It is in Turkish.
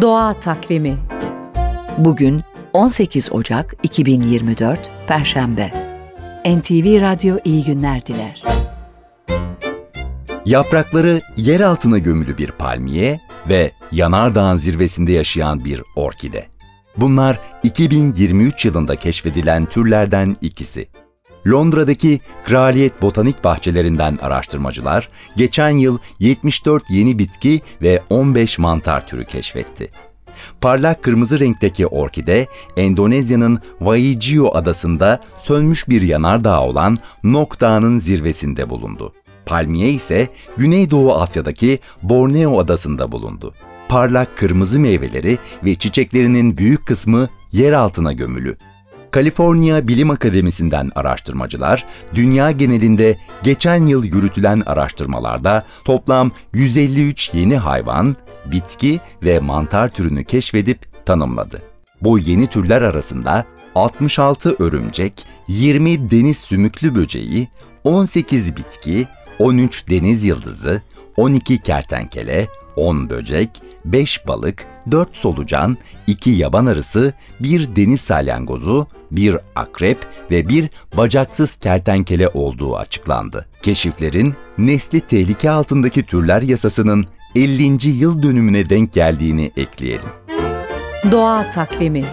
Doğa Takvimi Bugün 18 Ocak 2024 Perşembe NTV Radyo iyi günler diler. Yaprakları yer altına gömülü bir palmiye ve yanardağın zirvesinde yaşayan bir orkide. Bunlar 2023 yılında keşfedilen türlerden ikisi. Londra'daki Kraliyet Botanik Bahçelerinden araştırmacılar geçen yıl 74 yeni bitki ve 15 mantar türü keşfetti. Parlak kırmızı renkteki orkide, Endonezya'nın Waigeo adasında sönmüş bir yanardağ olan Nok Dağı'nın zirvesinde bulundu. Palmiye ise Güneydoğu Asya'daki Borneo adasında bulundu. Parlak kırmızı meyveleri ve çiçeklerinin büyük kısmı yer altına gömülü. Kaliforniya Bilim Akademisi'nden araştırmacılar, dünya genelinde geçen yıl yürütülen araştırmalarda toplam 153 yeni hayvan, bitki ve mantar türünü keşfedip tanımladı. Bu yeni türler arasında 66 örümcek, 20 deniz sümüklü böceği, 18 bitki, 13 deniz yıldızı, 12 kertenkele, 10 böcek, 5 balık, 4 solucan, 2 yaban arısı, 1 deniz salyangozu, 1 akrep ve 1 bacaksız kertenkele olduğu açıklandı. Keşiflerin nesli tehlike altındaki türler yasasının 50. yıl dönümüne denk geldiğini ekleyelim. Doğa Takvimi